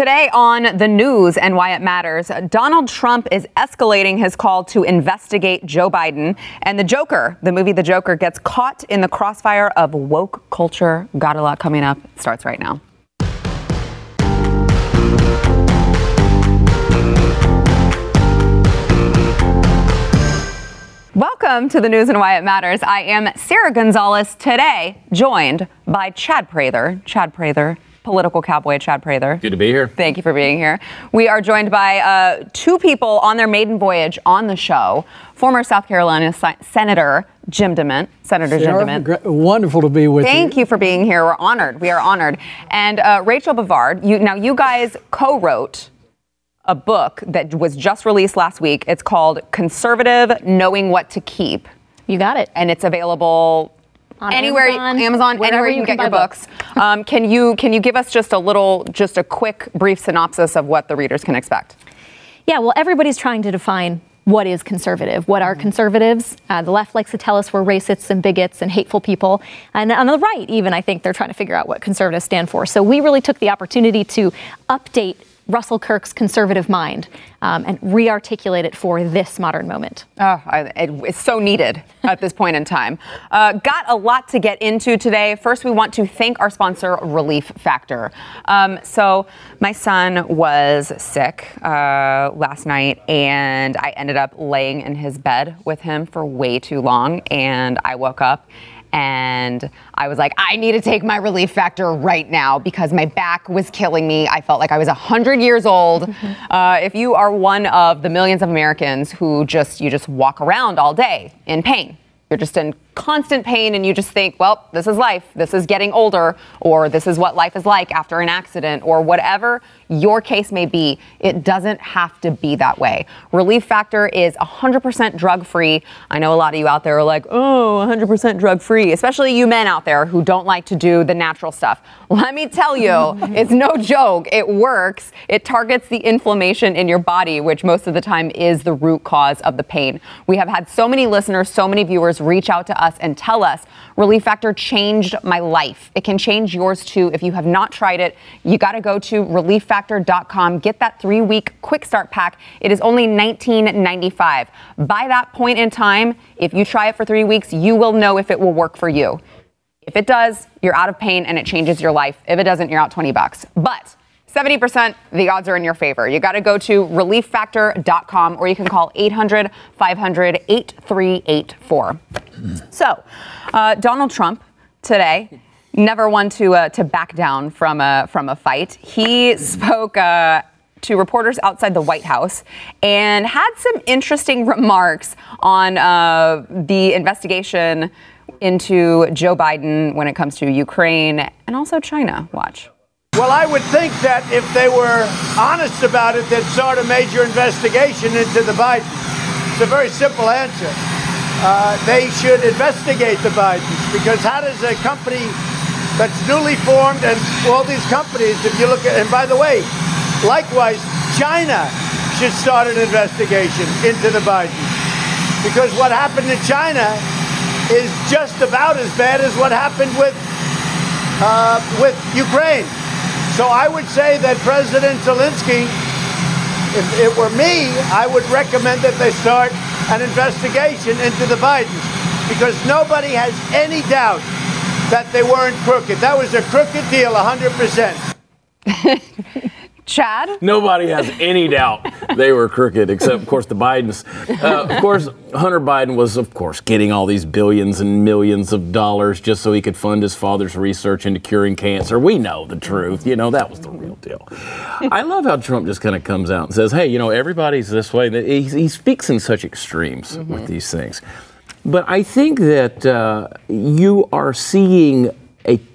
Today on the news and why it matters, Donald Trump is escalating his call to investigate Joe Biden. And The Joker, the movie The Joker, gets caught in the crossfire of woke culture. Got a lot coming up. It starts right now. Welcome to the news and why it matters. I am Sarah Gonzalez today, joined by Chad Prather. Chad Prather, political cowboy Chad Prather. Good to be here. Thank you for being here. We are joined by uh, two people on their maiden voyage on the show. Former South Carolina si- Senator Jim DeMint. Senator Jim DeMint. gra- wonderful to be with you. Thank you for being here. We're honored. We are honored. And uh, Rachel Bovard, you, now you guys co-wrote a book that was just released last week. It's called Conservative Knowing What to Keep. You got it. And it's available On anywhere, Amazon, Amazon, anywhere you you can get your buy books. um, can you can you give us just a little, just a quick, brief synopsis of what the readers can expect? Yeah, well, everybody's trying to define what is conservative. What are conservatives? Uh, the left likes to tell us we're racists and bigots and hateful people. And on the right, even, I think they're trying to figure out what conservatives stand for. So we really took the opportunity to update Russell Kirk's conservative mind um, and re articulate it for this modern moment. Oh, it's so needed at this point in time. Uh, got a lot to get into today. First, we want to thank our sponsor, Relief Factor. Um, so, my son was sick uh, last night, and I ended up laying in his bed with him for way too long. And I woke up and I was like, I need to take my relief factor right now because my back was killing me. I felt like I was 100 years old. Uh, if you are one of the millions of Americans who just, you just walk around all day in pain, you're just in constant pain and you just think, well, this is life. This is getting older, or this is what life is like after an accident, or whatever your case may be, it doesn't have to be that way. Relief Factor is 100% drug free. I know a lot of you out there are like, oh, 100% drug free, especially you men out there who don't like to do the natural stuff. Let me tell you, it's no joke. It works. It targets the inflammation in your body, which most of the time is the root cause of the pain. We have had so many listeners, so many viewers reach out to us and tell us Relief Factor changed my life. It can change yours too. If you have not tried it, you got to go to relieffactor.com. Get that three week quick start pack. It is only $19.95. By that point in time, if you try it for three weeks, you will know if it will work for you. If it does, you're out of pain and it changes your life. If it doesn't, you're out 20 bucks. But 70%, the odds are in your favor. You got to go to relieffactor.com or you can call 800 500 8384. So, uh, Donald Trump today, never one to, uh, to back down from a, from a fight. He spoke. Uh, to reporters outside the White House and had some interesting remarks on uh, the investigation into Joe Biden when it comes to Ukraine and also China. Watch. Well, I would think that if they were honest about it, they'd start a major investigation into the Bidens. It's a very simple answer. Uh, they should investigate the Bidens because how does a company that's newly formed and all these companies, if you look at, and by the way, likewise, China should start an investigation into the Bidens because what happened in China is just about as bad as what happened with uh, with Ukraine. So I would say that President Zelensky, if it were me, I would recommend that they start an investigation into the Bidens because nobody has any doubt that they weren't crooked. That was a crooked deal, 100%. Chad? Nobody has any doubt they were crooked, except, of course, the Bidens. Uh, of course, Hunter Biden was, of course, getting all these billions and millions of dollars just so he could fund his father's research into curing cancer. We know the truth. You know, that was the real deal. I love how Trump just kind of comes out and says, hey, you know, everybody's this way. He, he speaks in such extremes with these things. But I think that uh, you are seeing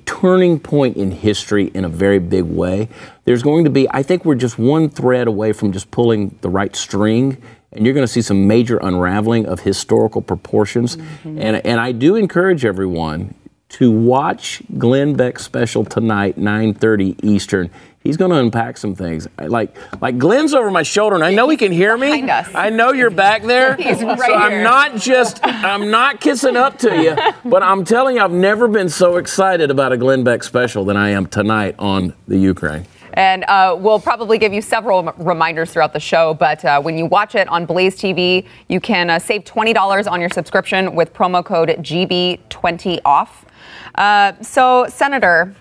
turning point in history in a very big way. There's going to be, I think we're just one thread away from just pulling the right string, and you're going to see some major unraveling of historical proportions. Mm-hmm. And, and I do encourage everyone to watch Glenn Beck's special tonight, 9:30 Eastern. He's going to unpack some things. Like, like Glenn's over my shoulder, and I know he can hear me. Behind us. I know you're back there. He's right so I'm here. not just, I'm not kissing up to you, but I'm telling you, I've never been so excited about a Glenn Beck special than I am tonight on the Ukraine. And uh, we'll probably give you several reminders throughout the show. But uh, when you watch it on Blaze TV, you can uh, save $20 on your subscription with promo code GB20 off. Uh, so, Senator,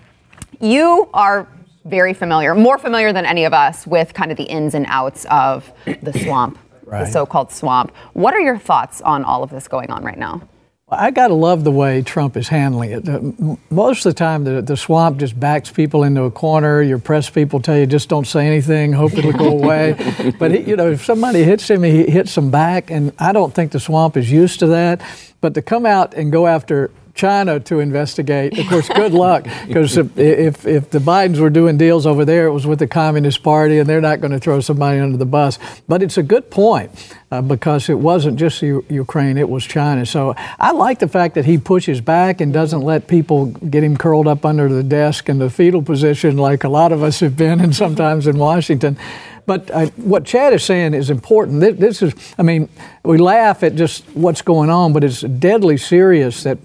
you are very familiar, more familiar than any of us, with kind of the ins and outs of the swamp, the so called swamp. What are your thoughts on all of this going on right now? I got to love the way Trump is handling it. Uh, Most of the time, the, the swamp just backs people into a corner. Your press people tell you just don't say anything, hope it'll go away. but he, you know, if somebody hits him, he hits them back, and I don't think the swamp is used to that. But to come out and go after China to investigate, of course, good luck, because if, if if the Bidens were doing deals over there, it was with the Communist Party, and they're not going to throw somebody under the bus. But it's a good point uh, because it wasn't just U- Ukraine, it was China. So I like the fact that he pushes back and doesn't let people get him curled up under the desk in the fetal position like a lot of us have been and sometimes in Washington. But uh, what Chad is saying is important. This, this is, I mean, we laugh at just what's going on, but it's deadly serious that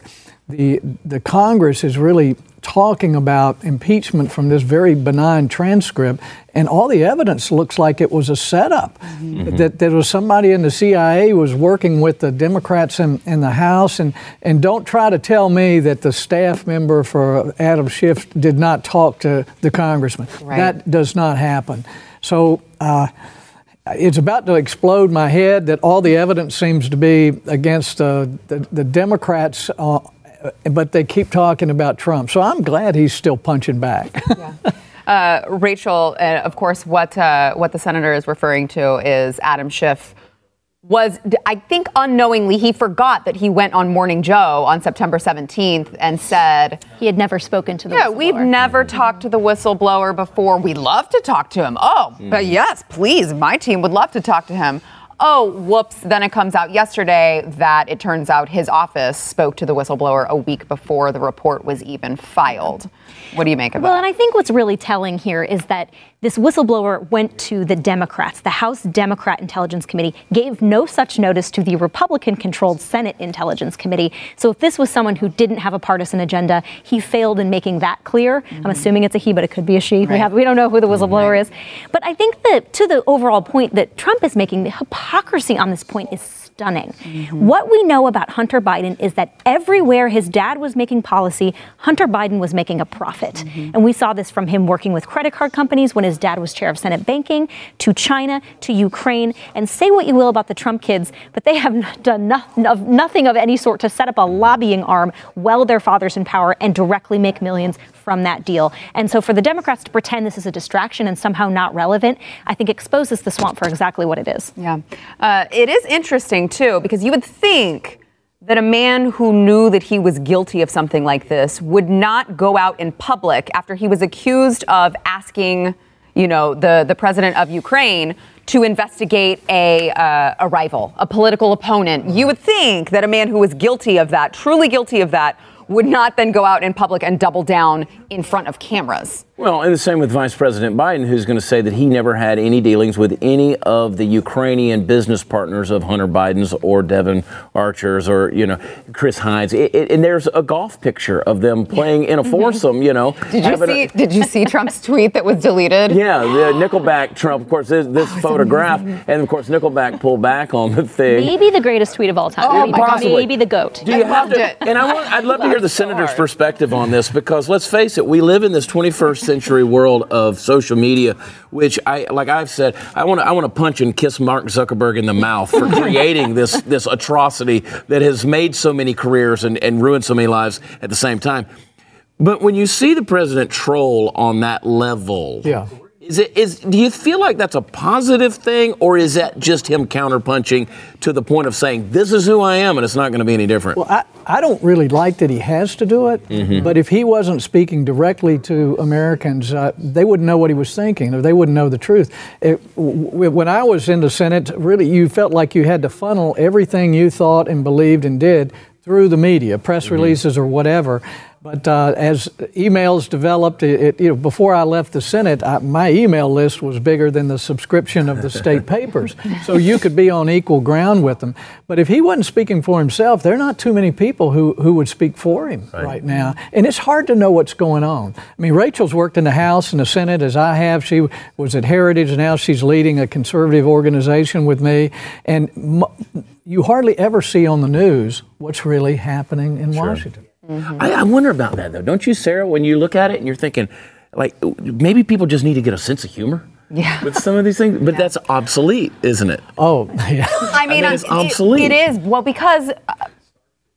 the the Congress is really talking about impeachment from this very benign transcript, and all the evidence looks like it was a setup. That there was somebody in the CIA was working with the Democrats in, in the House, and and don't try to tell me that the staff member for Adam Schiff did not talk to the congressman. Right. That does not happen. So. Uh, it's about to explode my head that all the evidence seems to be against uh, the, the Democrats, uh, but they keep talking about Trump. So I'm glad he's still punching back. Uh, Rachel, uh, of course, what uh, what the senator is referring to is Adam Schiff was, I think, unknowingly, he forgot that he went on Morning Joe on September 17th and said, He had never spoken to the "Yeah, we've whistleblower. never talked to the whistleblower before. We'd love to talk to him. Oh, but yes, please, my team would love to talk to him." Oh, whoops. Then it comes out yesterday that it turns out his office spoke to the whistleblower a week before the report was even filed. What do you make of it? Well, and I think what's really telling here is that this whistleblower went to the Democrats. The House Democrat Intelligence Committee gave no such notice to the Republican controlled Senate Intelligence Committee. So if this was someone who didn't have a partisan agenda, he failed in making that clear. I'm mm-hmm. assuming it's a he, but it could be a she. We, have, we don't know who the whistleblower is. But I think that to the overall point that Trump is making, the hypocrisy on this point is stunning. Mm-hmm. What we know about Hunter Biden is that everywhere his dad was making policy, Hunter Biden was making a profit. Mm-hmm. And we saw this from him working with credit card companies when his dad was chair of Senate banking, to China, to Ukraine. And say what you will about the Trump kids, but they have done no- nothing of any sort to set up a lobbying arm while their father's in power and directly make millions from that deal. And so for the Democrats to pretend this is a distraction and somehow not relevant, I think exposes the swamp for exactly what it is. Yeah. Uh, it is interesting, too, because you would think that a man who knew that he was guilty of something like this would not go out in public after he was accused of asking, you know, the, the president of Ukraine to investigate a, uh, a rival, a political opponent. You would think that a man who was guilty of that, truly guilty of that, would not then go out in public and double down in front of cameras. Well, and the same with Vice President Biden, who's going to say that he never had any dealings with any of the Ukrainian business partners of Hunter Biden's or Devon Archer's or, you know, Chris Heinz. It, it, and there's a golf picture of them playing in a mm-hmm. foursome, you know. Did you having a- see? Did you see Trump's tweet that was deleted? Yeah, the Nickelback Trump, of course, this, this oh, photograph, and of course, Nickelback pulled back on the thing. Maybe the greatest tweet of all time. Oh, maybe, possibly. maybe the goat. Do you I have loved to? it. And I want, I'd love to hear the so senator's hard. perspective on this because let's face it, we live in this 21st century world of social media, which I, like I've said, I want to, I want to punch and kiss Mark Zuckerberg in the mouth for creating this, this atrocity that has made so many careers and, and ruined so many lives at the same time. But when you see the president troll on that level, Yeah. Is it is do you feel like that's a positive thing or is that just him counterpunching to the point of saying this is who I am and it's not going to be any different? Well, I, I don't really like that he has to do it, but if he wasn't speaking directly to Americans, uh, they wouldn't know what he was thinking, or they wouldn't know the truth. It, w- when I was in the Senate, really, you felt like you had to funnel everything you thought and believed and did through the media, press releases or whatever. But uh, as emails developed, it, it, you know, before I left the Senate, I, my email list was bigger than the subscription of the state papers. So you could be on equal ground with them. But if he wasn't speaking for himself, there are not too many people who, who would speak for him right. right now. And it's hard to know what's going on. I mean, Rachel's worked in the House and the Senate as I have. She was at Heritage, now she's leading a conservative organization with me. And m- you hardly ever see on the news what's really happening in sure. Washington. Mm-hmm. I, I wonder about that though. Don't you, Sarah? When you look at it and you're thinking, like, maybe people just need to get a sense of humor. Yeah. With some of these things, but yeah. that's obsolete, isn't it? Oh, yeah. I mean, I mean it's it, obsolete. It is. Well, because uh,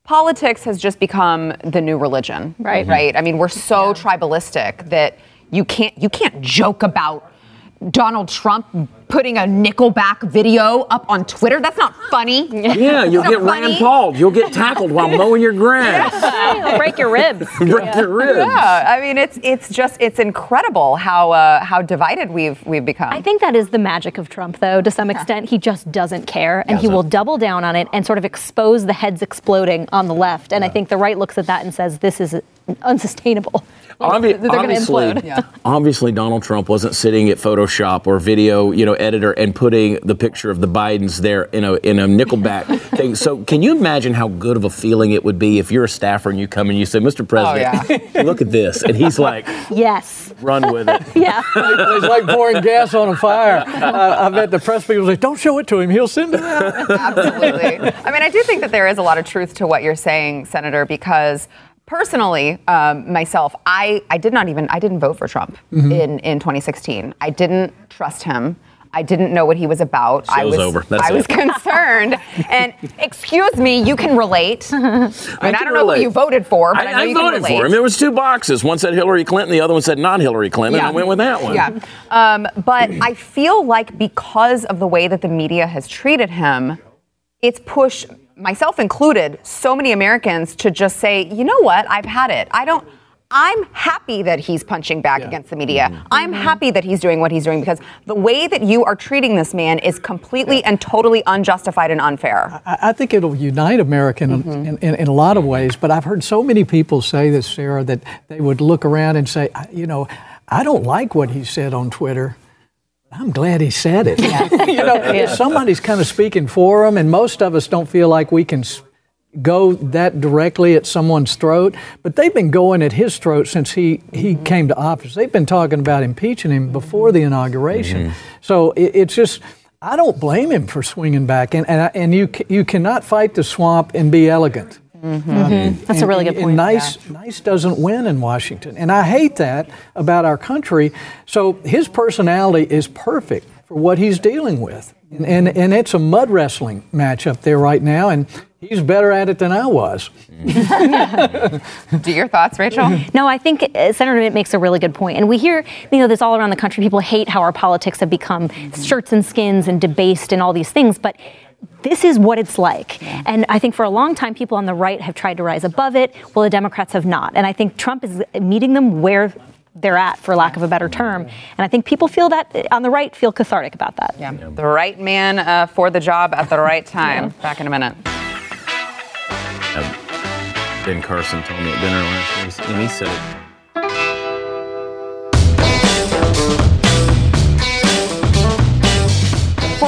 politics has just become the new religion. Right. Right. I mean, we're so yeah. tribalistic that you can't you can't joke about Donald Trump putting a Nickelback video up on Twitter. That's not funny. Yeah, you'll get Rand Paul. You'll get tackled while mowing your grass. Yeah. break your ribs. break yeah. your ribs. Yeah, I mean it's it's just it's incredible how uh, how divided we've we've become. I think that is the magic of Trump, though. To some extent, he just doesn't care, and doesn't. he will double down on it and sort of expose the heads exploding on the left. And yeah. I think the right looks at that and says, "This is unsustainable." Obvi- they're obviously, yeah. obviously, Donald Trump wasn't sitting at Photoshop or video, you know, editor and putting the picture of the Bidens there in a in a Nickelback thing. So, can you imagine how good of a feeling it would be if you're a staffer and you come and you say, "Mr. President, oh, yeah. look at this," and he's like, "Yes, run with it." yeah, it's like pouring gas on a fire. Uh, I bet the press people say, "Don't show it to him; he'll send it out." Absolutely. I mean, I do think that there is a lot of truth to what you're saying, Senator, because personally, um, myself, I, I did not even I didn't vote for Trump mm-hmm. in in 2016. I didn't trust him. I didn't know what he was about. Show's I was over. That's I it. was concerned. and excuse me, you can relate. I, mean, I, I don't know who you voted for, but I, I know I you voted can for him. It was two boxes. One said Hillary Clinton, the other one said not Hillary Clinton. Yeah. And I went with that one. Yeah. Um, but I feel like because of the way that the media has treated him, it's pushed myself included, so many Americans to just say, you know what, I've had it. I don't. I'm happy that he's punching back yeah. against the media. Mm-hmm. I'm happy that he's doing what he's doing because the way that you are treating this man is completely yeah. and totally unjustified and unfair. I, I think it'll unite America mm-hmm. in, in, in, a lot of ways, but I've heard so many people say this, Sarah, that they would look around and say, you know, I don't like what he said on Twitter. I'm glad he said it. Yeah. you know, somebody's kind of speaking for him, and most of us don't feel like we can go that directly at someone's throat, but they've been going at his throat since he, he mm-hmm. came to office. They've been talking about impeaching him before the inauguration. Mm-hmm. So it, it's just, I don't blame him for swinging back. And, and, and you, you cannot fight the swamp and be elegant. Mm-hmm. mm-hmm. That's and, a really good point. nice, yeah. nice doesn't win in Washington, and I hate that about our country. So his personality is perfect for what he's dealing with, and and, and it's a mud wrestling match up there right now, and He's better at it than I was. Do your thoughts, Rachel? No, I think uh, Senator DeMint makes a really good point. And we hear, you know, this all around the country. People hate how our politics have become shirts and skins and debased and all these things. But this is what it's like. And I think for a long time, people on the right have tried to rise above it, Well, the Democrats have not. And I think Trump is meeting them where they're at, for lack of a better term. And I think people feel that on the right feel cathartic about that. Yeah, the right man uh, for the job at the right time. Yeah. Back in a minute. Ben Carson told me at dinner last night, and he said it.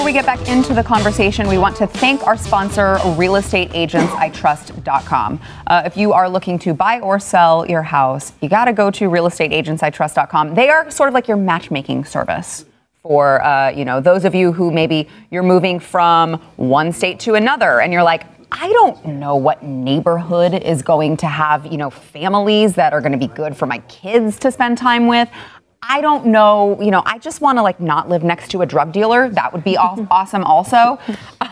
We get back into the conversation, we want to thank our sponsor, realestateagentsitrust.com. Uh, if you are looking to buy or sell your house, you got to go to realestateagentsitrust.com. They are sort of like your matchmaking service for uh, you know those of you who maybe you're moving from one state to another and you're like I don't know what neighborhood is going to have, you know, families that are going to be good for my kids to spend time with. I don't know, you know, I just want to like not live next to a drug dealer. That would be awesome also.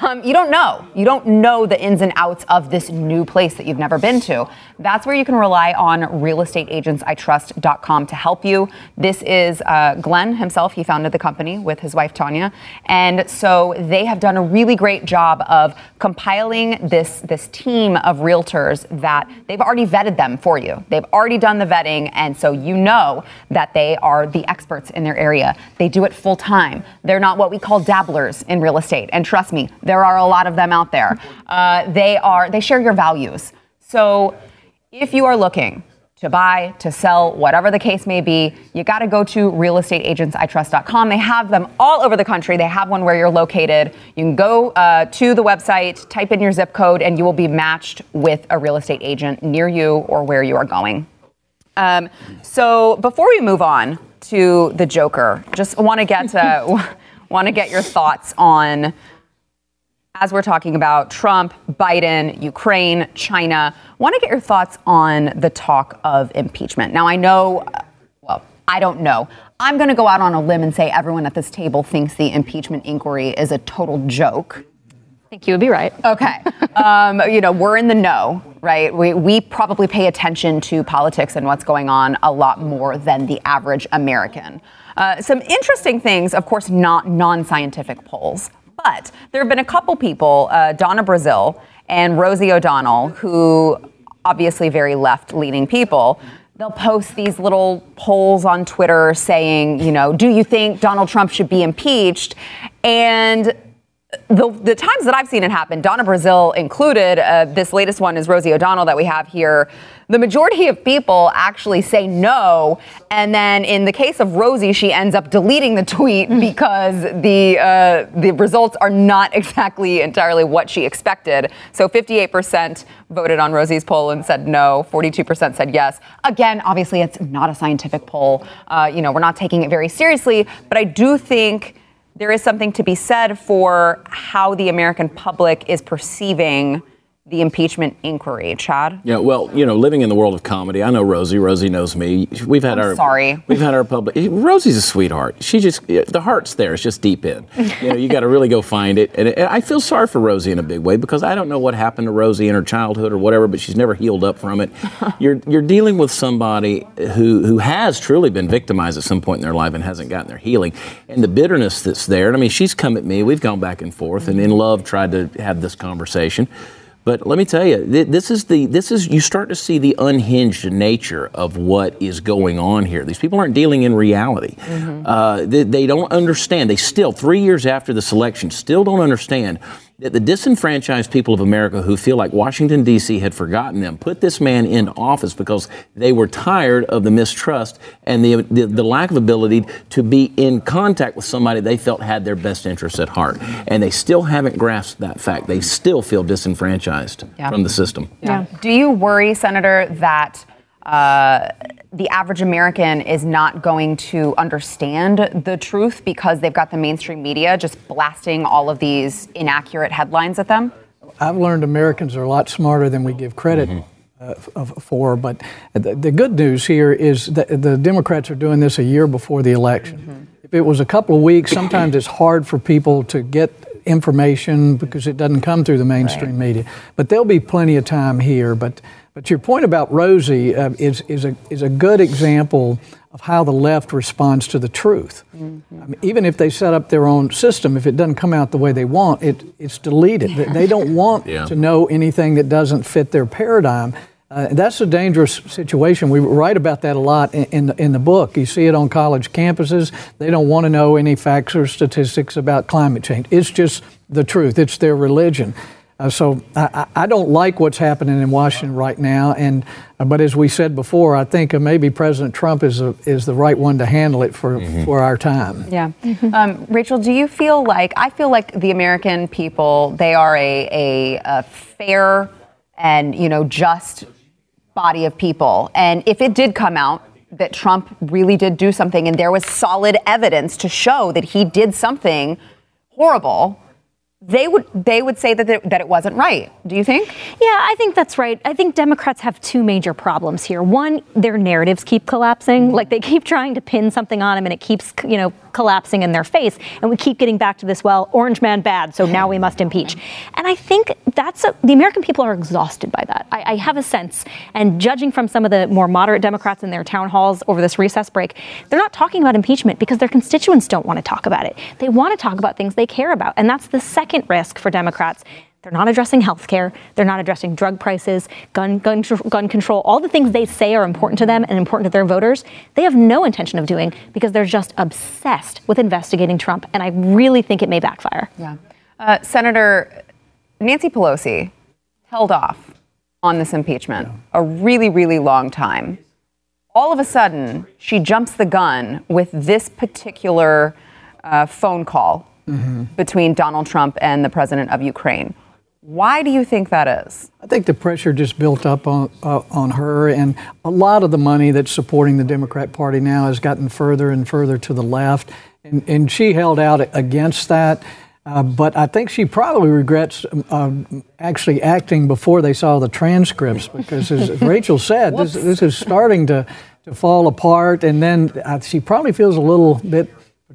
Um, you don't know. You don't know the ins and outs of this new place that you've never been to. That's where you can rely on realestateagentsitrust.com to help you. This is uh, Glenn himself. He founded the company with his wife Tanya. And so they have done a really great job of compiling this, this team of realtors that they've already vetted them for you. They've already done the vetting. And so you know that they are are the experts in their area. They do it full time. They're not what we call dabblers in real estate. And trust me, there are a lot of them out there. Uh, they are. They share your values. So if you are looking to buy, to sell, whatever the case may be, you got to go to realestateagentsitrust.com. They have them all over the country. They have one where you're located. You can go uh, to the website, type in your zip code, and you will be matched with a real estate agent near you or where you are going. Um, so before we move on to the Joker, just want to get to, want to get your thoughts on as we're talking about Trump, Biden, Ukraine, China, want to get your thoughts on the talk of impeachment. Now, I know, well, I don't know. I'm going to go out on a limb and say everyone at this table thinks the impeachment inquiry is a total joke. I think you would be right. Okay. um, you know, we're in the know, right? We, we probably pay attention to politics and what's going on a lot more than the average American. Uh, some interesting things, of course, not non scientific polls. But there have been a couple people, uh, Donna Brazile and Rosie O'Donnell, who obviously very left leaning people. They'll post these little polls on Twitter saying, you know, do you think Donald Trump should be impeached? And the, the times that I've seen it happen, Donna Brazile included, uh, this latest one is Rosie O'Donnell that we have here. The majority of people actually say no, and then in the case of Rosie, she ends up deleting the tweet mm. because the uh, the results are not exactly entirely what she expected. So 58% voted on Rosie's poll and said no, 42% said yes. Again, obviously, it's not a scientific poll. Uh, you know, we're not taking it very seriously, but I do think there is something to be said for how the American public is perceiving the impeachment inquiry, Chad? Yeah, well, you know, living in the world of comedy, I know Rosie. Rosie knows me. We've had I'm our sorry. We've had our public. Rosie's a sweetheart. She just the heart's there. It's just deep in. You know, you got to really go find it. And, and I feel sorry for Rosie in a big way because I don't know what happened to Rosie in her childhood or whatever, but she's never healed up from it. you're you're dealing with somebody who who has truly been victimized at some point in their life and hasn't gotten their healing, and the bitterness that's there. And I mean, she's come at me. We've gone back and forth, and in love tried to have this conversation. But let me tell you, this is the this is you start to see the unhinged nature of what is going on here. These people aren't dealing in reality. Mm-hmm. Uh, they, they don't understand. They still three years after the selection still don't understand that the disenfranchised people of America who feel like Washington, D.C. had forgotten them put this man in office because they were tired of the mistrust and the, the, the, lack of ability to be in contact with somebody they felt had their best interests at heart. And they still haven't grasped that fact. They still feel disenfranchised yeah. from the system. Yeah. yeah. Do you worry, Senator, that uh, the average American is not going to understand the truth because they've got the mainstream media just blasting all of these inaccurate headlines at them? I've learned Americans are a lot smarter than we give credit. Mm-hmm. Uh, for, but the, the, good news here is that the Democrats are doing this a year before the election. Mm-hmm. If it was a couple of weeks, sometimes it's hard for people to get information because it doesn't come through the mainstream right. media. But there'll be plenty of time here. But but your point about Rosie uh, is, is, a, is a good example of how the left responds to the truth. Mm-hmm. I mean, even if they set up their own system, if it doesn't come out the way they want, it, it's deleted. Yeah. They don't want yeah. to know anything that doesn't fit their paradigm. Uh, that's a dangerous situation. We write about that a lot in, in the, in, the, book. You see it on college campuses. They don't want to know any facts or statistics about climate change. It's just the truth, it's their religion. Uh, so I, I, don't like what's happening in Washington right now, and uh, but as we said before, I think uh, maybe President Trump is a, is the right one to handle it for mm-hmm. for our time. Yeah, mm-hmm. um, Rachel, do you feel like I feel like the American people they are a, a, a fair and you know just body of people, and if it did come out that Trump really did do something, and there was solid evidence to show that he did something horrible they would they would say that it, that it wasn't right. Do you think? Yeah, I think that's right. I think Democrats have two major problems here. One, their narratives keep collapsing. Mm-hmm. Like they keep trying to pin something on them, and it keeps you know collapsing in their face. And we keep getting back to this. Well, Orange Man bad, so now we must impeach. Mm-hmm. And I think that's a, the American people are exhausted by that. I, I have a sense, and judging from some of the more moderate Democrats in their town halls over this recess break, they're not talking about impeachment because their constituents don't want to talk about it. They want to talk about things they care about, and that's the second second risk for Democrats. They're not addressing health care. They're not addressing drug prices, gun, gun, gun control, all the things they say are important to them and important to their voters. They have no intention of doing because they're just obsessed with investigating Trump. And I really think it may backfire. Yeah. Uh, Senator Nancy Pelosi held off on this impeachment a really, really long time. all of a sudden, she jumps the gun with this particular uh, phone call mm-hmm. between Donald Trump and the president of Ukraine. Why do you think that is? I think the pressure just built up on, uh, on her, and a lot of the money that's supporting the Democrat Party now has gotten further and further to the left, and, and she held out against that. Uh, but I think she probably regrets uh, actually acting before they saw the transcripts because, as Rachel said, this, this, is starting to, to fall apart. And then uh, she probably feels a little bit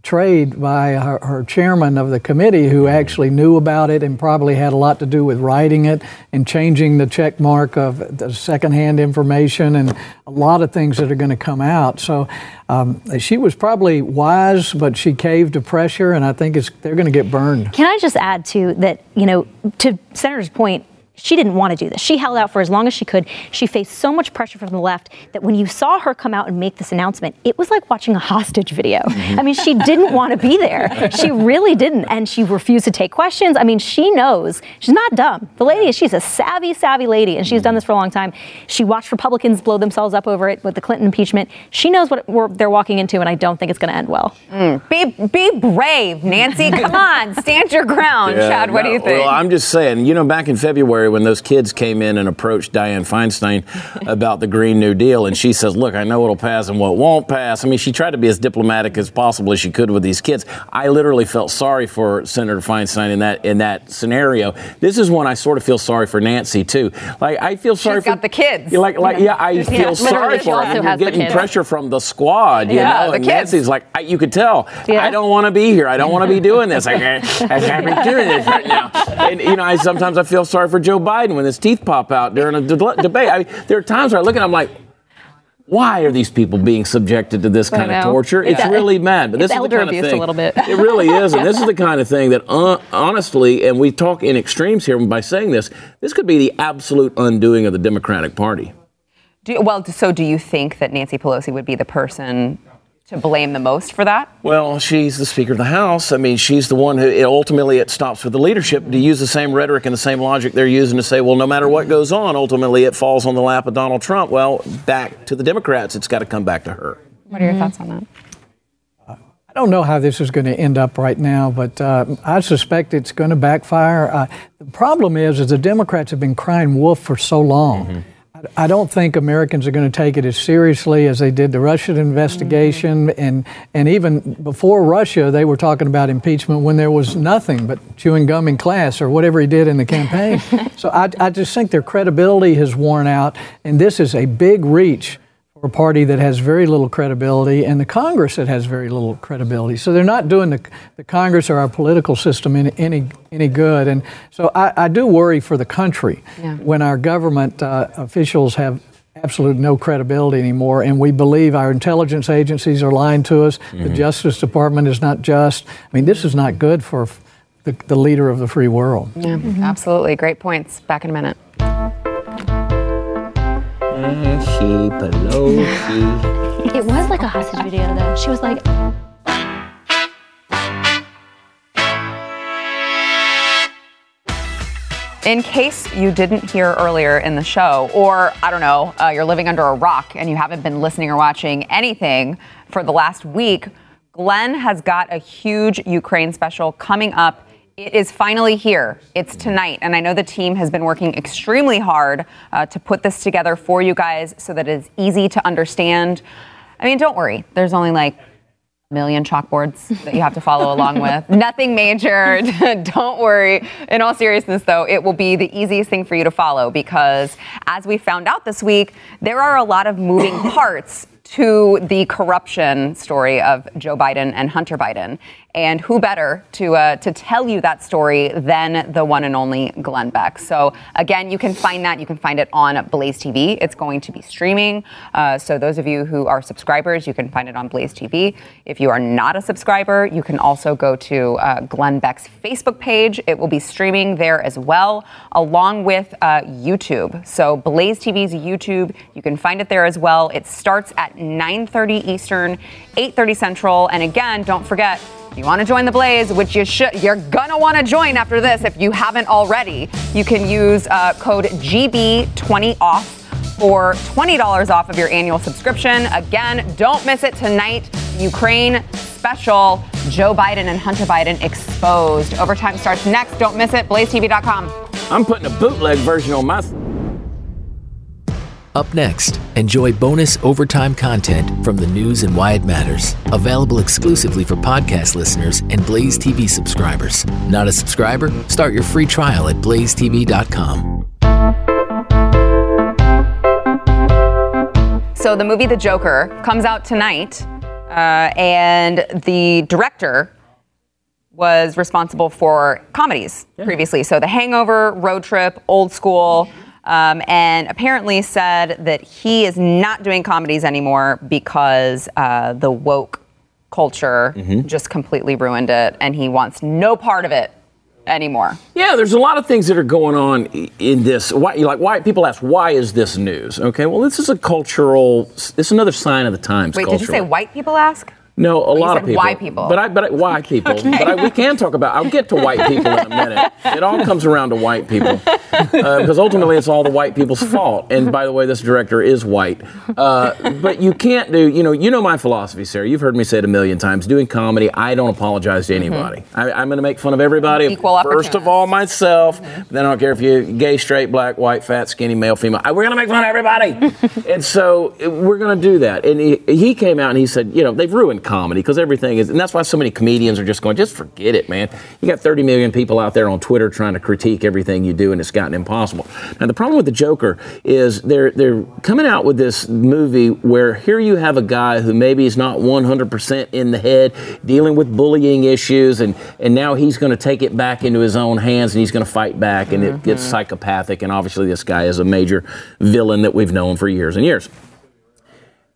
betrayed by her, her, chairman of the committee who actually knew about it and probably had a lot to do with writing it and changing the check mark of the secondhand information and a lot of things that are going to come out. So um, she was probably wise, but she caved to pressure, and I think they're going to get burned. Can I just add to that, you know, to Senator's point, she didn't want to do this. She held out for as long as she could. She faced so much pressure from the left that when you saw her come out and make this announcement, it was like watching a hostage video. I mean, she didn't want to be there. She really didn't. And she refused to take questions. I mean, she knows. She's not dumb. The lady, she's a savvy, savvy lady, and she's done this for a long time. She watched Republicans blow themselves up over it with the Clinton impeachment. She knows what they're walking into, and I don't think it's going to end well. Mm. Be, be brave, Nancy. Come on, stand your ground. Yeah, Chad, what no, do you think? Well, I'm just saying, you know, back in February, when those kids came in and approached Dianne Feinstein about the Green New Deal, and she says, "Look, I know what'll pass and what won't pass." I mean, she tried to be as diplomatic as possible as she could with these kids. I literally felt sorry for Senator Feinstein in that in that scenario. This is one I sort of feel sorry for Nancy too. Like I feel sorry She's for got the kids. Like like yeah, I feel yeah, sorry for her. You're getting pressure from the squad, you yeah, know. and Nancy's like, I, you could tell, yeah. I don't want to be here. I don't want to be doing this. I can't, I can't be doing this right now. And you know, I sometimes I feel sorry for Joe Biden when his teeth pop out during a de- debate. I mean, there are times where I look at, I'm like, why are these people being subjected to this kind of torture? It's, it's really mad. But this is the kind of thing. A little bit. it really is, and this is the kind of thing that, uh, honestly, and we talk in extremes here by saying this. This could be the absolute undoing of the Democratic Party. Do, well, so do you think that Nancy Pelosi would be the person to blame the most for that? Well, she's the Speaker of the House. I mean, she's the one who ultimately it stops with the leadership to use the same rhetoric and the same logic they're using to say, well, no matter what goes on, ultimately it falls on the lap of Donald Trump. Well, back to the Democrats, it's got to come back to her. What are your mm-hmm. thoughts on that? I don't know how this is going to end up right now, but uh, I suspect it's going to backfire. Uh, the problem is, is the Democrats have been crying wolf for so long. Mm-hmm I don't think Americans are going to take it as seriously as they did the Russian investigation, mm-hmm. and and even before Russia, they were talking about impeachment when there was nothing but chewing gum in class or whatever he did in the campaign. so I, I just think their credibility has worn out, and this is a big reach for a party that has very little credibility and the Congress that has very little credibility. So they're not doing the, the Congress or our political system any, any, any good. And so I, I do worry for the country yeah. when our government uh, officials have absolute no credibility anymore, and we believe our intelligence agencies are lying to us. Mm-hmm. The Justice Department is not just. I mean, this is not good for the, the leader of the free world. Yeah, mm-hmm. absolutely. Great points. Back in a minute. Nancy Pelosi. It was like a hostage video, though. She was like. In case you didn't hear earlier in the show, or I don't know, uh, you're living under a rock and you haven't been listening or watching anything for the last week, Glenn has got a huge Ukraine special coming up it is finally here. It's tonight. And I know the team has been working extremely hard uh, to put this together for you guys so that it's easy to understand. I mean, don't worry. There's only like a million chalkboards that you have to follow along with. Nothing major. don't worry. In all seriousness, though, it will be the easiest thing for you to follow because as we found out this week, there are a lot of moving parts to the corruption story of Joe Biden and Hunter Biden. And who better to, uh, to tell you that story than the one and only Glenn Beck? So, again, you can find that. You can find it on Blaze TV. It's going to be streaming. Uh, so, those of you who are subscribers, you can find it on Blaze TV. If you are not a subscriber, you can also go to uh, Glenn Beck's Facebook page. It will be streaming there as well, along with uh, YouTube. So, Blaze TV's YouTube, you can find it there as well. It starts at 9:30 Eastern, 8:30 Central. And again, don't forget you want to join the Blaze, which you should, you're gonna want to join after this if you haven't already. You can use uh, code GB20OFF or $20 off of your annual subscription. Again, don't miss it tonight. Ukraine special. Joe Biden and Hunter Biden exposed. Overtime starts next. Don't miss it. BlazeTV.com. I'm putting a bootleg version on my. Up next, enjoy bonus overtime content from the news and why it matters. Available exclusively for podcast listeners and Blaze TV subscribers. Not a subscriber? Start your free trial at blazetv.com. So the movie The Joker comes out tonight, uh, and the director was responsible for comedies previously. So The Hangover, Road Trip, Old School, um, and apparently said that he is not doing comedies anymore because uh, the woke culture just completely ruined it, and he wants no part of it anymore. Yeah, there's a lot of things that are going on in this. Why, like, why people ask, why is this news? Okay, well, this is a cultural. It's another sign of the times. Wait, did you say white people ask? No, a you lot of people. why people. But I, but I, why people. But I, we can talk about. I'll get to white people in a minute. It all comes around to white people because ultimately it's all the white people's fault. And by the way, this director is white. Uh, but you can't do. You know, you know my philosophy, Sarah. You've heard me say it a million times. Doing comedy, I don't apologize to anybody. I, I'm going to make fun of everybody. Mm-hmm. Equal First of all, myself. Then I don't care if you're gay, straight, black, white, fat, skinny, male, female. I- We're going to make fun of everybody. and so uh, we're going to do that. And he, he came out and he said, you know, they've ruined comedy because everything is, and that's why so many comedians are just going, just forget it, man. You got 30 million people out there on Twitter trying to critique everything you do, and it's gotten impossible. Now, the problem with the Joker is they're they're coming out with this movie where here you have a guy who maybe is not 100% in the head, dealing with bullying issues, and and now he's going to take it back into his own hands and he's going to fight back, and it gets mm-hmm. psychopathic. And obviously, this guy is a major villain that we've known for years and years.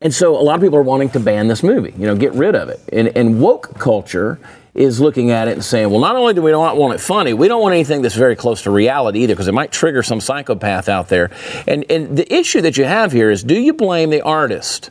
And so a lot of people are wanting to ban this movie, you know, get rid of it. And, and woke culture is looking at it and saying, well, not only do we not want it funny, we don't want anything that's very close to reality either, because it might trigger some psychopath out there. And, and the issue that you have here is do you blame the artist?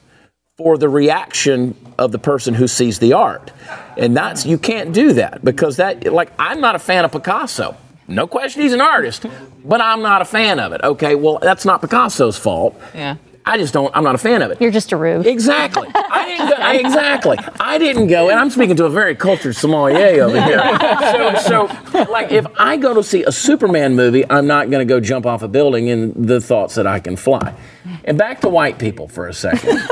for the reaction of the person who sees the art. And that's you can't do that because that like I'm not a fan of Picasso. No question he's an artist, but I'm not a fan of it. Okay, well that's not Picasso's fault. Yeah. I just don't I'm not a fan of it. You're just a rube. Exactly. I didn't go, exactly. I didn't go, and I'm speaking to a very cultured sommelier over here. So, so, like, if I go to see a Superman movie, I'm not going to go jump off a building in the thoughts that I can fly. And back to white people for a second.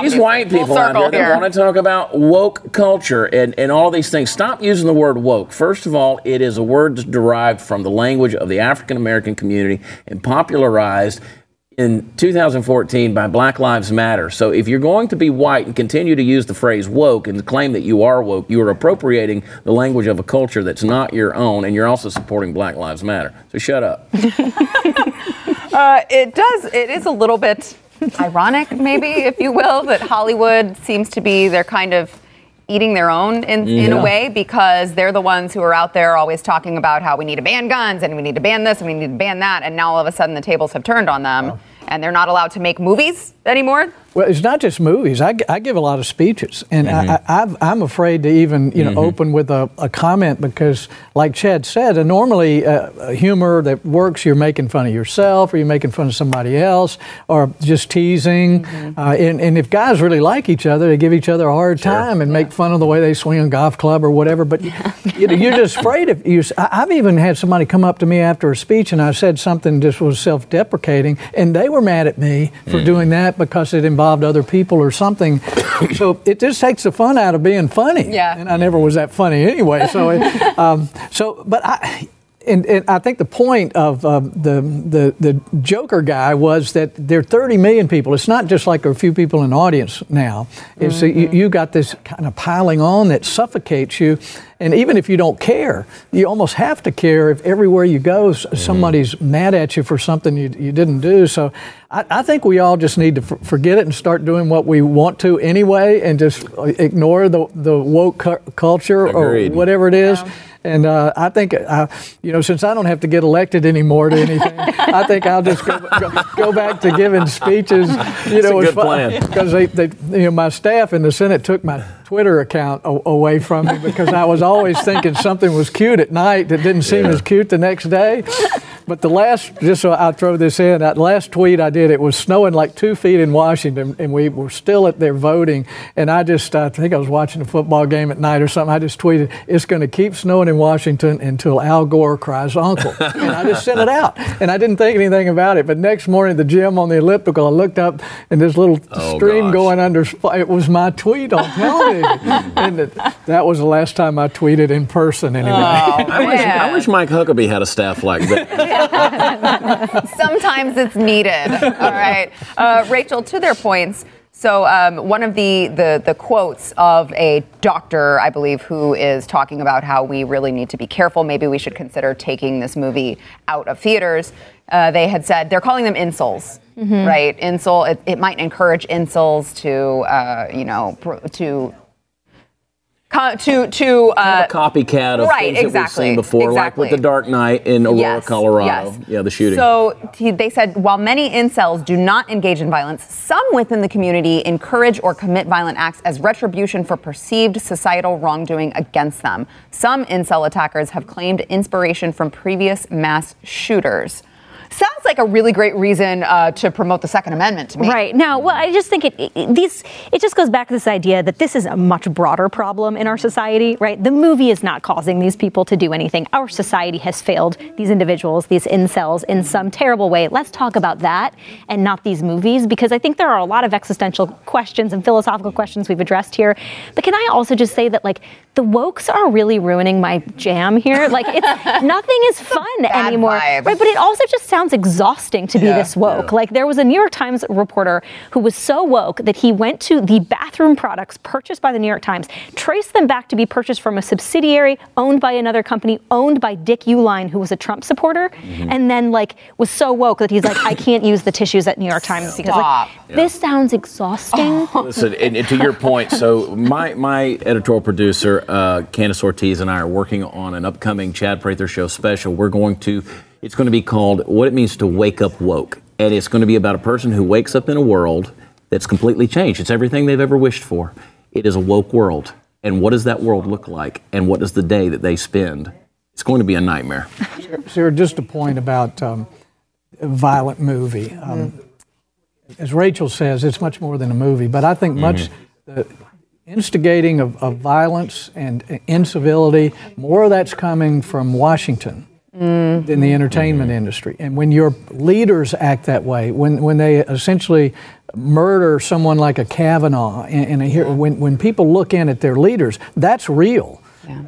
These white people out there that here. want to talk about woke culture and, and all these things, stop using the word woke. First of all, it is a word that's derived from the language of the African American community and popularized in 2014 by Black Lives Matter. So if you're going to be white and continue to use the phrase woke and claim that you are woke, you are appropriating the language of a culture that's not your own, and you're also supporting Black Lives Matter. So shut up. Uh, it does. It is a little bit ironic, maybe, if you will, that Hollywood seems to be they're kind of eating their own in, in a way because they're the ones who are out there always talking about how we need to ban guns and we need to ban this and we need to ban that, and now all of a sudden the tables have turned on them. And they're not allowed to make movies anymore. Well, it's not just movies. I, I give a lot of speeches, and I, I, I've, I'm afraid to even you know open with a, a comment because, like Chad said, uh, normally uh, humor that works, you're making fun of yourself, or you're making fun of somebody else, or just teasing. Uh, and, and if guys really like each other, they give each other a hard time and make fun of the way they swing a golf club or whatever. But you know, you're just afraid of you. I- I've even had somebody come up to me after a speech, and I said something just was self-deprecating, and they were mad at me for doing that because it involved other people or something. so it just takes the fun out of being funny. Yeah. And I never was that funny anyway. So, it, um, so, but I. And, and I think the point of um, the, the the Joker guy was that there are 30 million people. It's not just like a few people in the audience now. It's that you, you got this kind of piling on that suffocates you. And even if you don't care, you almost have to care if everywhere you go, s- somebody's mad at you for something you, you didn't do. So I, I think we all just need to f- forget it and start doing what we want to anyway and just uh, ignore the, the woke cu- culture Agreed. or whatever it is. And uh, I think, uh, you know, since I don't have to get elected anymore to anything, I think I'll just go, go, go back to giving speeches. You know, a good plan. because they, they, you know, my staff in the Senate took my Twitter account a- away from me because I was always thinking something was cute at night that didn't seem Yeah. as cute the next day. But the last, just so I'll throw this in, that last tweet I did, it was snowing like two feet in Washington, and we were still at there voting. And I just, I think I was watching a football game at night or something. I just tweeted, "It's going to keep snowing in Washington until Al Gore cries uncle," and I just sent it out, and I didn't think anything about it. But next morning at the gym on the elliptical, I looked up, and this little Oh, stream gosh. going under. It was my tweet on television, and it, that was the last time I tweeted in person. Anyway. Oh, I wish. I wish Mike Huckabee had a staff like that. Sometimes it's needed. All right. Uh, Rachel, to their points. So um, one of the, the the quotes of a doctor, I believe, who is talking about how we really need to be careful. Maybe we should consider taking this movie out of theaters. Uh, they had said they're calling them incels, right? Incel. It, it might encourage incels to, uh, you know, pr- to. Co- To to uh, a copycat of right, things that we've seen before, like with the Dark Knight in Aurora, Yes, Colorado. yes. Yeah, the shooting. So he- they said while many incels do not engage in violence, some within the community encourage or commit violent acts as retribution for perceived societal wrongdoing against them. Some incel attackers have claimed inspiration from previous mass shooters. Sounds like a really great reason uh, to promote the Second Amendment to me. Right. Now, well, I just think it, it these it just goes back to this idea that this is a much broader problem in our society, right? The movie is not causing these people to do anything. Our society has failed these individuals, these incels in some terrible way. Let's talk about that and not these movies because I think there are a lot of existential questions and philosophical questions we've addressed here. But can I also just say that like the wokes are really ruining my jam here? Like it's nothing is fun anymore. vibe. Right, but it also just sounds exhausting to be Yeah. this woke. Like there was a New York Times reporter who was so woke that he went to the bathroom products purchased by the New York Times, traced them back to be purchased from a subsidiary owned by another company owned by Dick Uihlein, who was a Trump supporter, and then like was so woke that he's like, I can't use the tissues at New York Times because like, Stop. this sounds exhausting. Listen, and, and to your point, so my my editorial producer, uh, Candace Ortiz, and I are working on an upcoming Chad Prather Show special. We're going to, it's going to be called "What It Means to Wake Up Woke," and it's going to be about a person who wakes up in a world that's completely changed. It's everything they've ever wished for. It is a woke world, and what does that world look like? And what does the day that they spend? It's going to be a nightmare. Sarah, just a point about um, a violent movie. Um, as Rachel says, it's much more than a movie, but I think much the instigating of, of violence and incivility, more of that's coming from Washington Mm. than the entertainment mm-hmm. industry. And when your leaders act that way, when, when they essentially murder someone like a Kavanaugh, and, and a, hero- when, when people look in at their leaders, that's real.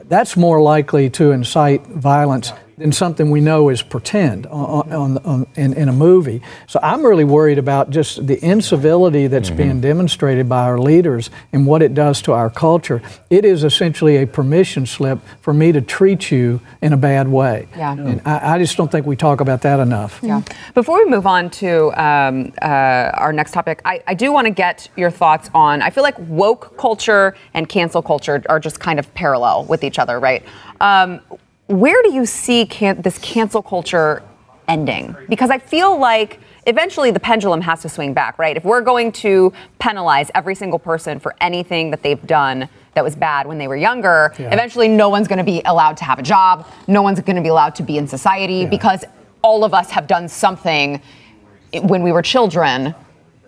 That's more likely to incite violence than something we know is pretend on, on, on, in, in a movie. So I'm really worried about just the incivility that's being demonstrated by our leaders and what it does to our culture. It is essentially a permission slip for me to treat you in a bad way. Yeah. And I, I just don't think we talk about that enough. Yeah. Before we move on to um, uh, our next topic, I, I do want to get your thoughts on. I feel like woke culture and cancel culture are just kind of parallel with each other, right? Um, where do you see can- this cancel culture ending? Because I feel like eventually the pendulum has to swing back, right? If we're going to penalize every single person for anything that they've done that was bad when they were younger, Yeah. eventually no one's going to be allowed to have a job, no one's going to be allowed to be in society because all of us have done something when we were children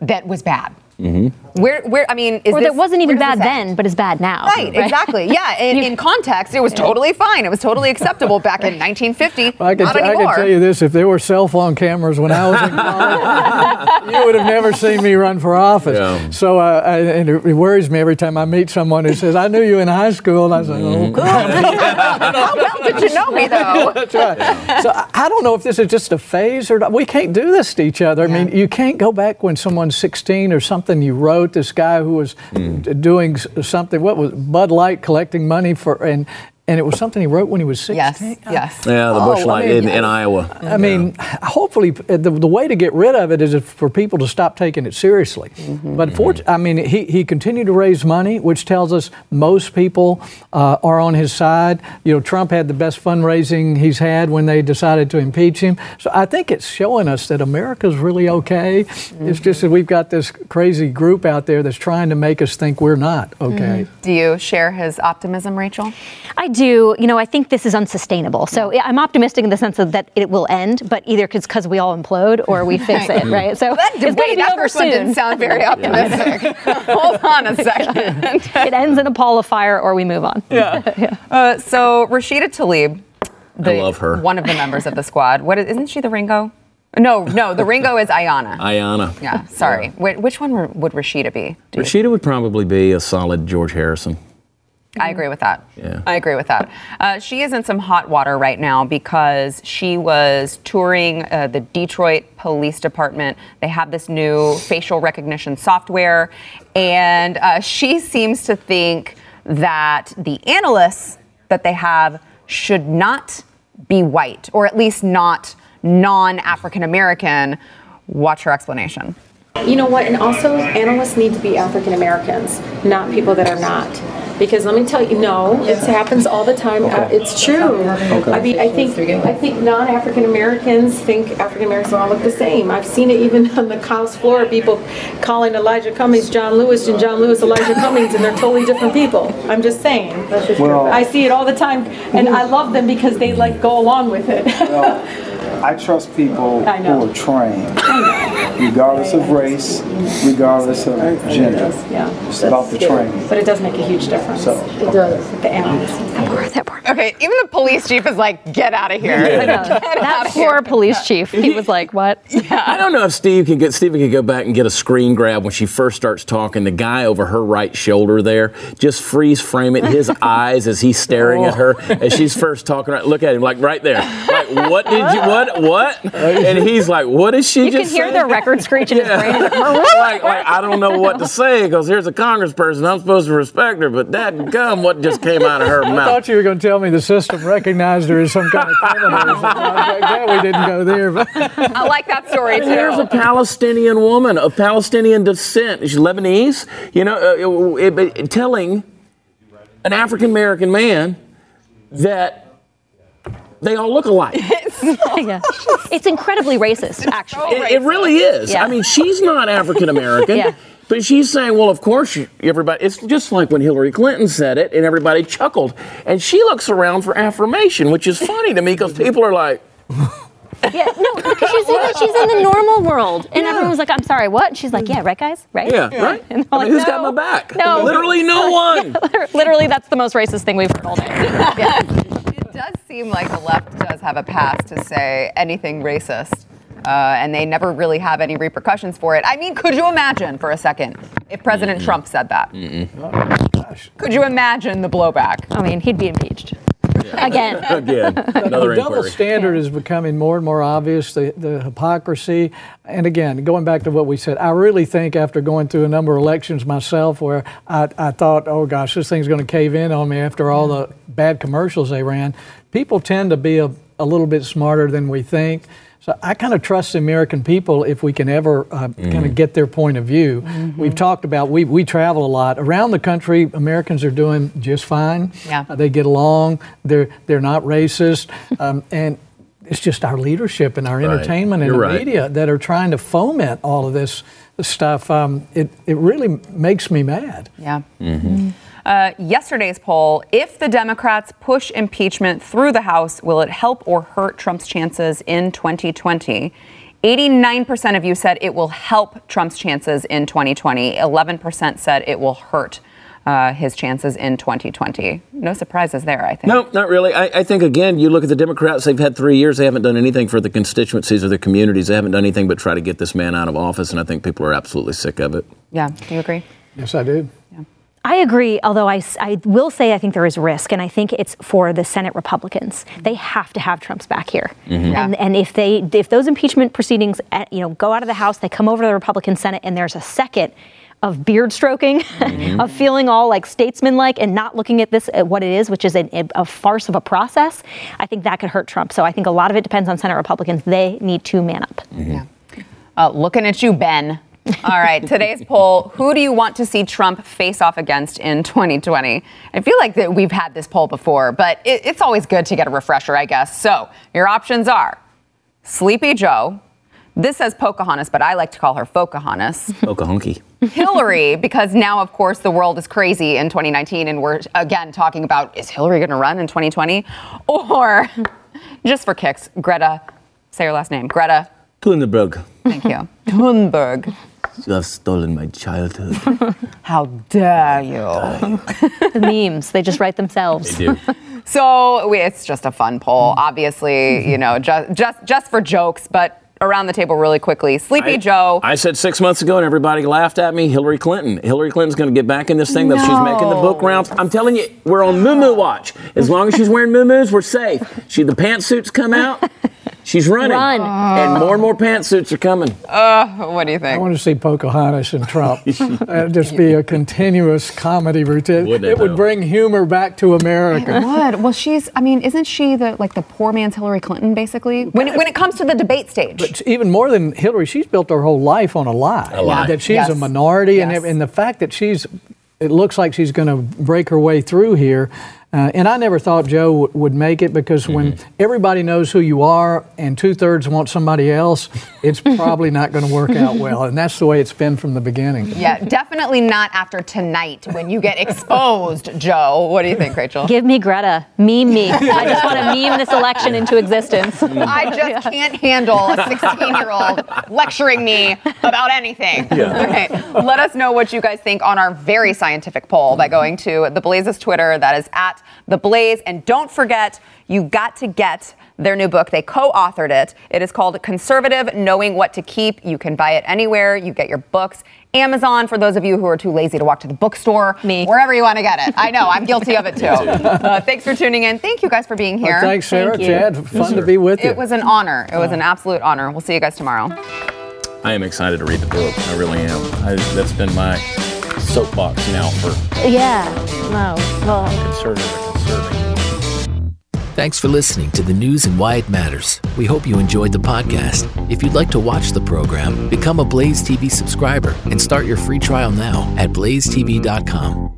that was bad. Mm-hmm. Where, where, I mean, is or this, that wasn't even bad then, but it's bad now. Right, exactly. Yeah, in, in context, it was totally fine. It was totally acceptable back in 1950. I can, Not t- I can tell you this: if there were cell phone cameras when I was in college, you would have never seen me run for office. Yeah. So, uh, I, and it worries me every time I meet someone who says, "I knew you in high school," and I say, "Oh, God." How well did you know me, though? That's right. So I, I don't know if this is just a phase or not. We can't do this to each other. I mean, you can't go back when someone's 16 or something. You wrote this guy who was d- doing something. What was Bud Light collecting money for and. And it was something he wrote when he was 16. Yes, yes. Yeah, the Oh, Busch I mean, in, in Iowa. I mean, hopefully, uh, the, the way to get rid of it is for people to stop taking it seriously. But for, I mean, he, he continued to raise money, which tells us most people uh, are on his side. You know, Trump had the best fundraising he's had when they decided to impeach him. So I think it's showing us that America's really okay. It's just that we've got this crazy group out there that's trying to make us think we're not okay. Do you share his optimism, Rachel? I do. You know, I think this is unsustainable. So yeah, I'm optimistic in the sense of that it will end, but either because we all implode or we fix it, right? So That it's going to debate, be that over first one didn't sound very optimistic. Hold on a second. it ends in a pall of fire or we move on. Uh, so Rashida Tlaib, the, love her. one of the members of the squad. What is, isn't she the Ringo? No, no, the Ringo is Ayanna. Ayanna. yeah, sorry. Wh- which one were- would Rashida be? Do you- Rashida would probably be a solid George Harrison. I agree with that. Yeah. I agree with that. Uh, she is in some hot water right now because she was touring uh, the Detroit Police Department. They have this new facial recognition software, and uh, she seems to think that the analysts that they have should not be white, or at least not non African American. Watch her explanation. You know what? And also, analysts need to be African Americans, not people that are not. Because let me tell you, no, it happens all the time. Uh, it's true. I mean, I think I think non-African Americans think African Americans all look the same. I've seen it even on the House floor. People calling Elijah Cummings John Lewis and John Lewis Elijah Cummings, and they're totally different people. I'm just saying. I see it all the time, and I love them because they like go along with it. I trust people I who are trained, regardless of race, regardless of gender. yeah, It's about the training. but it does make a huge difference. So, it does. The analysts. That poor, Okay, even the police chief is like, get out of here. that poor police chief. He was like, "What?" Yeah. I don't know if Steve can get Stephen can go back and get a screen grab when she first starts talking. The guy over her right shoulder there, just freeze frame it. His eyes as he's staring at her oh. as she's first talking. Right, look at him like right there. Like what did you what what? And he's like, what is she just You can hear say? the record screech in his brain. Like, like, like I don't know what to say because here's a congressperson. I'm supposed to respect her, but that gum, what just came out of her mouth. I thought you were going to tell me the system recognized her as some kind of criminal or something like that. We didn't go there. But I like that story too. Here's a Palestinian woman of Palestinian descent. She's Lebanese, you know, uh, it- it- telling an African American man that they all look alike. yeah. It's incredibly racist, actually. It, it really is. Yeah. I mean, she's not African American. Yeah. But she's saying, well, of course, everybody. It's just like when Hillary Clinton said it, and everybody chuckled. And she looks around for affirmation, which is funny to me because people are like, Yeah, no, because she's in, she's in the normal world, and everyone was like, "I'm sorry, what?" And she's like, "Yeah, right, guys, right." yeah, right? And I they're mean, like, who's got my back? No, Literally no one. Literally, that's the most racist thing we've heard all day. It does seem like the left does have a pass to say anything racist. Uh, and they never really have any repercussions for it. I mean, could you imagine for a second if President Trump said that? Could you imagine the blowback? I mean, he'd be impeached again. Again, another the double inquiry. standard is becoming more and more obvious, the, the hypocrisy. And again, going back to what we said, I really think after going through a number of elections myself where I, I thought, oh gosh, this thing's going to cave in on me after all the bad commercials they ran, people tend to be a, a little bit smarter than we think. So I kind of trust the American people if we can ever uh, kind of get their point of view. We've talked about we we travel a lot around the country. Americans are doing just fine. Yeah. Uh, they get along. They're they're not racist, um, and it's just our leadership and our Right. entertainment and You're the right. media that are trying to foment all of this stuff. Um, it it really makes me mad. Yeah. Uh, yesterday's poll if the Democrats push impeachment through the House, will it help or hurt Trump's chances in 2020? 89% of you said it will help Trump's chances in 2020. 11% said it will hurt uh, his chances in 2020. No surprises there, I think. No, not really. I, I think, again, you look at the Democrats, they've had three years. They haven't done anything for the constituencies or the communities. They haven't done anything but try to get this man out of office, and I think people are absolutely sick of it. Yeah, do you agree? Yes, I do. I agree, although I, I will say I think there is risk, and I think it's for the Senate Republicans. They have to have Trump's back here, and, and if they if those impeachment proceedings uh, you know go out of the House, they come over to the Republican Senate, and there's a second of beard stroking, of feeling all like statesman-like, and not looking at this at what it is, which is a, a farce of a process. I think that could hurt Trump. So I think a lot of it depends on Senate Republicans. They need to man up. Uh, looking at you, Ben. All right, today's poll Who do you want to see Trump face off against in 2020? I feel like that we've had this poll before, but it, it's always good to get a refresher, I guess. So your options are Sleepy Joe. This says Pocahontas, but I like to call her Pocahontas. Pocahontas. Hillary, because now, of course, the world is crazy in 2019, and we're again talking about is Hillary going to run in 2020? Or just for kicks, Greta, say her last name, Greta. Thunberg. Thank you. Thunberg. You have stolen my childhood. How dare you? The memes, they just write themselves. They do. So we, it's just a fun poll. Mm-hmm. Obviously, mm-hmm. you know, just just just for jokes, but around the table really quickly. Sleepy I- Joe. I said six months ago, and everybody laughed at me. Hillary Clinton. Hillary Clinton's going to get back in this thing that she's making the book rounds. I'm telling you, we're on Moo watch. As long as she's wearing Moo we're safe. She the pantsuits come out. She's running, Run. and more and more pantsuits are coming. Uh, what do you think? I want to see Pocahontas and Trump. That'd just be a continuous comedy routine. Wouldn't it, it would bring humor back to America. It Would well, she's. I mean, isn't she the like the poor man's Hillary Clinton, basically? When it, when it comes to the debate stage. It's even more than Hillary, she's built her whole life on a lie. A lie. That she's Yes. a minority, Yes. and, and the fact that she's, it looks like she's going to break her way through here. Uh, and I never thought Joe w- would make it because when Mm-hmm. everybody knows who you are and two thirds want somebody else, it's probably not going to work out well. And that's the way it's been from the beginning. yeah, definitely not after tonight when you get exposed, Joe. What do you think, Rachel? Give me Greta. Meme me. I just want to meme this election into existence. I just can't handle a 16 year old lecturing me about anything. Okay. Let us know what you guys think on our very scientific poll by going to The Blaze's Twitter. That is at The Blaze. And don't forget, you got to get their new book. They co authored it. It is called Conservative Knowing What to Keep. You can buy it anywhere you get your books. Amazon, for those of you who are too lazy to walk to the bookstore, Me. wherever you want to get it. I know, I'm guilty of it too. Uh, thanks for tuning in. Thank you guys for being here. Well, thanks, Sarah. Thank you. Chad, fun to be with you. It was an honor. It was an absolute honor. We'll see you guys tomorrow. I am excited to read the book. I really am. I, that's been my soapbox now for Yeah. No. Well, conservative or conserving. Thanks for listening to the news and why it matters. We hope you enjoyed the podcast. If you'd like to watch the program, become a Blaze TV subscriber and start your free trial now at blazetv.com.